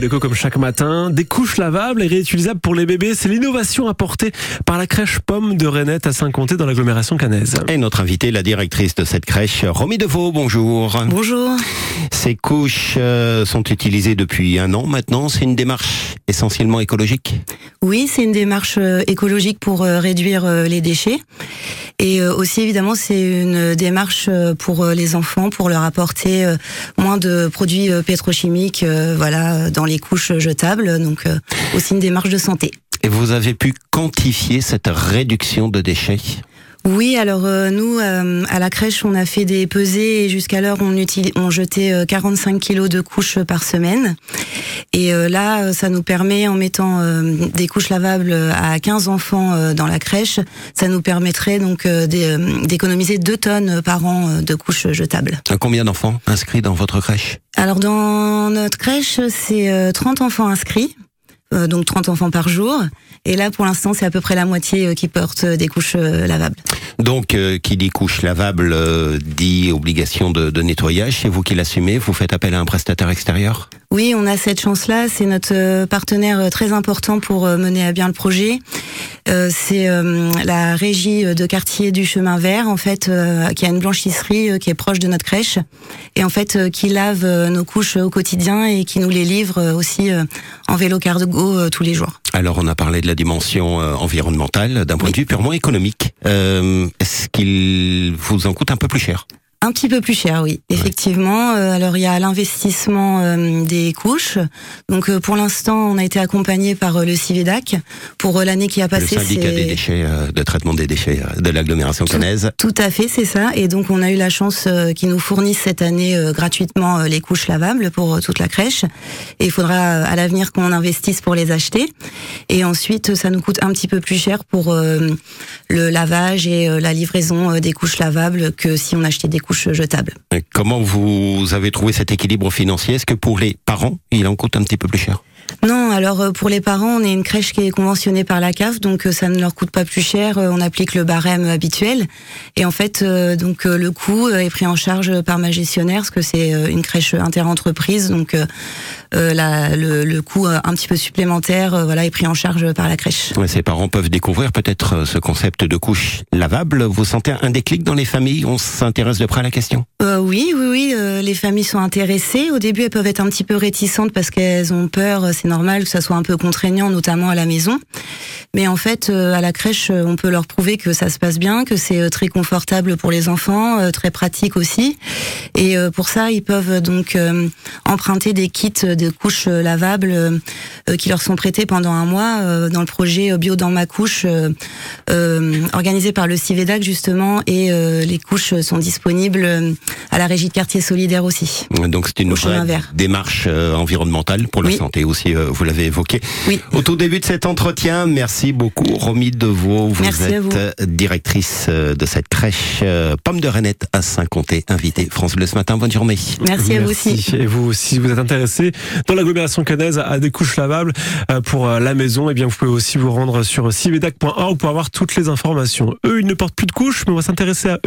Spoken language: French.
L'éco comme chaque matin, des couches lavables et réutilisables pour les bébés, c'est l'innovation apportée par la crèche Pomme de Renette à Saint-Comté dans l'agglomération cannaise. Et notre invitée, la directrice de cette crèche, Romy Deveau, bonjour. Bonjour. Ces couches euh, sont utilisées depuis un an maintenant. C'est une démarche essentiellement écologique? Oui, c'est une démarche euh, écologique pour euh, réduire les déchets. Et aussi, évidemment, c'est une démarche pour les enfants, pour leur apporter moins de produits pétrochimiques voilà, dans les couches jetables. Donc, aussi une démarche de santé. Et vous avez pu quantifier cette réduction de déchets? Oui, alors euh, nous, euh, à la crèche, on a fait des pesées et jusqu'alors, on, on jetait 45 euh, kilos de couches par semaine. Et là, ça nous permet, en mettant des couches lavables à 15 enfants dans la crèche, ça nous permettrait donc d'économiser 2 tonnes par an de couches jetables. Combien d'enfants inscrits dans votre crèche? Alors dans notre crèche, c'est 30 enfants inscrits. Donc 30 enfants par jour. Et là, pour l'instant, c'est à peu près la moitié qui portent des couches lavables. Donc, euh, qui dit couche lavable euh, dit obligation de, de nettoyage. C'est vous qui l'assumez. Vous faites appel à un prestataire extérieur? Oui, on a cette chance-là. C'est notre euh, partenaire très important pour mener à bien le projet. c'est la régie de quartier du Chemin Vert, en fait, qui a une blanchisserie qui est proche de notre crèche, et en fait, qui lave nos couches au quotidien et qui nous les livre aussi en vélo cargo tous les jours. Alors, on a parlé de la dimension environnementale d'un point de vue purement économique. Euh, est-ce qu'il vous en coûte un peu plus cher? Un petit peu plus cher, oui, effectivement. Euh, alors il y a l'investissement euh, des couches. Donc euh, pour l'instant, on a été accompagné par le CIVEDAC pour l'année qui a passé. Le syndicat des déchets, de traitement des déchets de l'agglomération cannaise. Tout, à fait, c'est ça. Et donc on a eu la chance qu'ils nous fournissent cette année gratuitement les couches lavables pour toute la crèche. Et il faudra à l'avenir qu'on investisse pour les acheter. Et ensuite, ça nous coûte un petit peu plus cher pour le lavage et la livraison des couches lavables que si on achetait des couches couches jetables. comment vous avez trouvé cet équilibre financier? Est-ce que pour les parents, il en coûte un petit peu plus cher? Non, alors euh, pour les parents, on est une crèche qui est conventionnée par la CAF, donc euh, ça ne leur coûte pas plus cher. Euh, on applique le barème habituel, et en fait, donc le coût est pris en charge par ma gestionnaire, parce que c'est une crèche interentreprise, donc le, le, coût un petit peu supplémentaire, voilà, est pris en charge par la crèche. Ouais, ces parents peuvent découvrir peut-être ce concept de couche lavable. Vous sentez un déclic dans les familles? On s'intéresse de près à la question? Oui, oui, oui. les familles sont intéressées. Au début, elles peuvent être un petit peu réticentes parce qu'elles ont peur c'est normal que ça soit un peu contraignant, notamment à la maison. Mais en fait, euh, à la crèche, euh, on peut leur prouver que ça se passe bien, que c'est euh, très confortable pour les enfants, très pratique aussi. Et pour ça, ils peuvent donc emprunter des kits de couches lavables qui leur sont prêtés pendant un mois dans le projet Bio dans ma couche, organisé par le CIVEDAC justement. Et les couches sont disponibles à la régie de quartier solidaire aussi. Donc c'est une vraie démarche environnementale pour la santé aussi, vous l'avez évoqué. Oui. Au tout début de cet entretien, merci Merci beaucoup, Romy Deveau. Vous êtes directrice euh, de cette crèche euh, Pomme de Renette à Saint-Comté, invitée France Bleu ce matin. Bonne journée. Merci, à vous aussi. Et vous, si vous êtes intéressé dans l'agglomération cannaise à des couches lavables euh, pour la maison, eh bien vous pouvez aussi vous rendre sur civedac.org pour avoir toutes les informations. Eux, ils ne portent plus de couches, mais on va s'intéresser à eux.